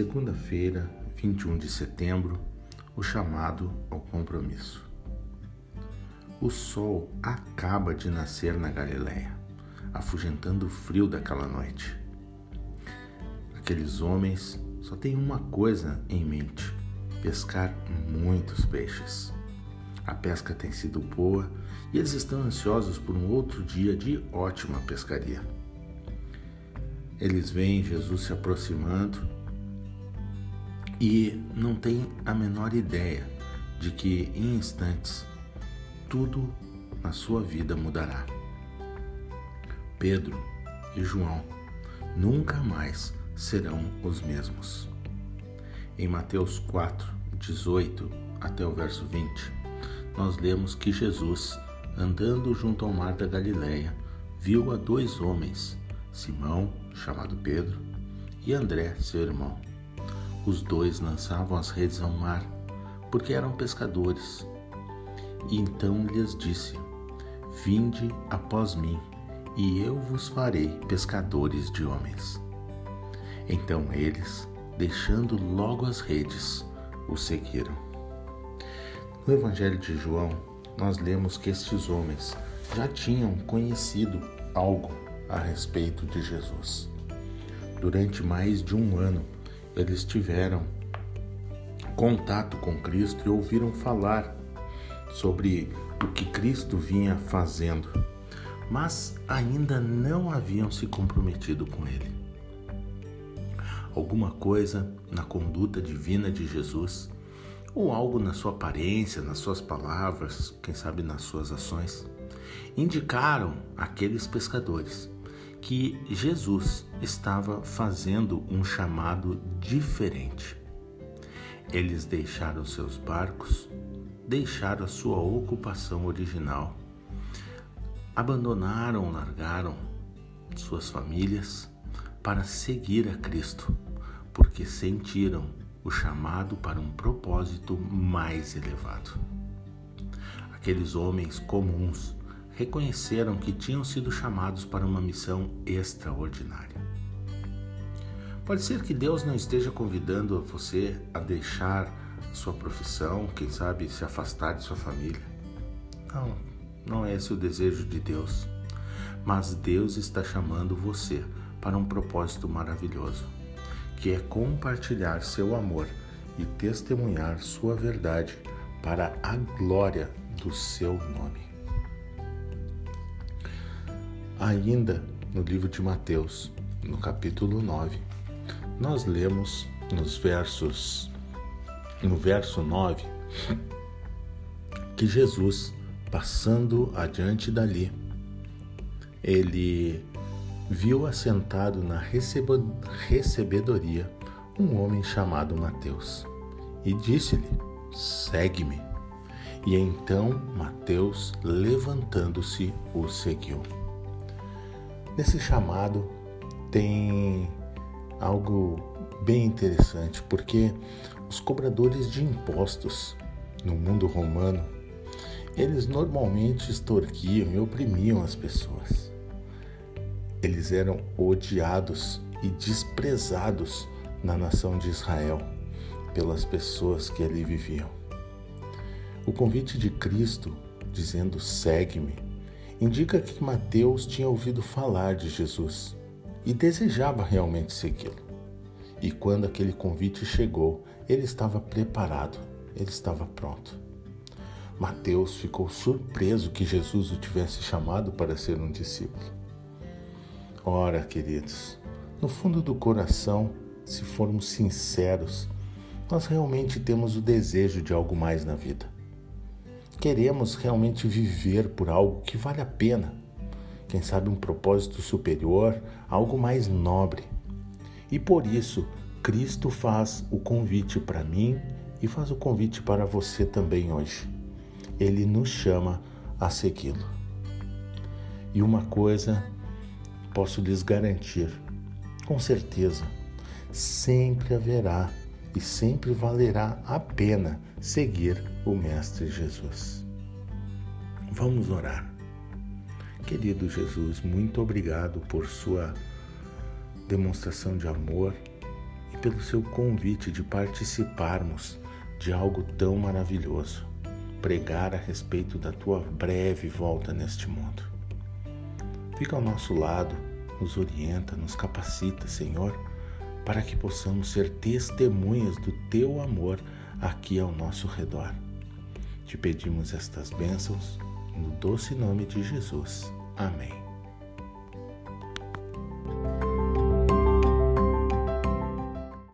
Segunda-feira, 21 de setembro, o chamado ao compromisso. O sol acaba de nascer na Galiléia, afugentando o frio daquela noite. Aqueles homens só têm uma coisa em mente: pescar muitos peixes. A pesca tem sido boa e eles estão ansiosos por um outro dia de ótima pescaria. Eles veem Jesus se aproximando e não têm a menor ideia de que em instantes tudo na sua vida mudará. Pedro e João nunca mais serão os mesmos. Em Mateus 4, 18 até o verso 20, nós lemos que Jesus, andando junto ao mar da Galileia, viu a dois homens, Simão, chamado Pedro, e André, seu irmão. Os dois lançavam as redes ao mar, porque eram pescadores. E então lhes disse: Vinde após mim, e eu vos farei pescadores de homens. Então eles, deixando logo as redes, o seguiram. No Evangelho de João, nós lemos que estes homens já tinham conhecido algo a respeito de Jesus. Durante mais de um ano, eles tiveram contato com Cristo e ouviram falar sobre o que Cristo vinha fazendo, mas ainda não haviam se comprometido com Ele. Alguma coisa na conduta divina de Jesus, ou algo na sua aparência, nas suas palavras, quem sabe nas suas ações, indicaram aqueles pescadores que Jesus estava fazendo um chamado diferente. Eles deixaram seus barcos, deixaram a sua ocupação original, abandonaram, largaram suas famílias para seguir a Cristo, porque sentiram o chamado para um propósito mais elevado. Aqueles homens comuns reconheceram que tinham sido chamados para uma missão extraordinária. Pode ser que Deus não esteja convidando você a deixar sua profissão, quem sabe se afastar de sua família. Não, não é esse o desejo de Deus. Mas Deus está chamando você para um propósito maravilhoso, que é compartilhar seu amor e testemunhar sua verdade para a glória do seu nome. Ainda no livro de Mateus, no capítulo 9, nós lemos nos versos no verso 9 que Jesus, passando adiante dali, ele viu assentado na recebedoria um homem chamado Mateus e disse-lhe: Segue-me. E então Mateus, levantando-se, o seguiu. Nesse chamado tem algo bem interessante, porque os cobradores de impostos no mundo romano, eles normalmente extorquiam e oprimiam as pessoas. Eles eram odiados e desprezados na nação de Israel pelas pessoas que ali viviam. O convite de Cristo, dizendo: segue-me, indica que Mateus tinha ouvido falar de Jesus e desejava realmente segui-lo. E quando aquele convite chegou, ele estava preparado, ele estava pronto. Mateus ficou surpreso que Jesus o tivesse chamado para ser um discípulo. Ora, queridos, no fundo do coração, se formos sinceros, nós realmente temos o desejo de algo mais na vida queremos realmente viver por algo que vale a pena, quem sabe um propósito superior, algo mais nobre. E por isso, Cristo faz o convite para mim e faz o convite para você também hoje. Ele nos chama a segui-lo. E uma coisa posso lhes garantir, com certeza, sempre haverá e sempre valerá a pena seguir o Mestre Jesus. Vamos orar. Querido Jesus, muito obrigado por sua demonstração de amor e pelo seu convite de participarmos de algo tão maravilhoso pregar a respeito da tua breve volta neste mundo. Fica ao nosso lado, nos orienta, nos capacita, Senhor, para que possamos ser testemunhas do teu amor aqui ao nosso redor. Te pedimos estas bênçãos no doce nome de Jesus. Amém.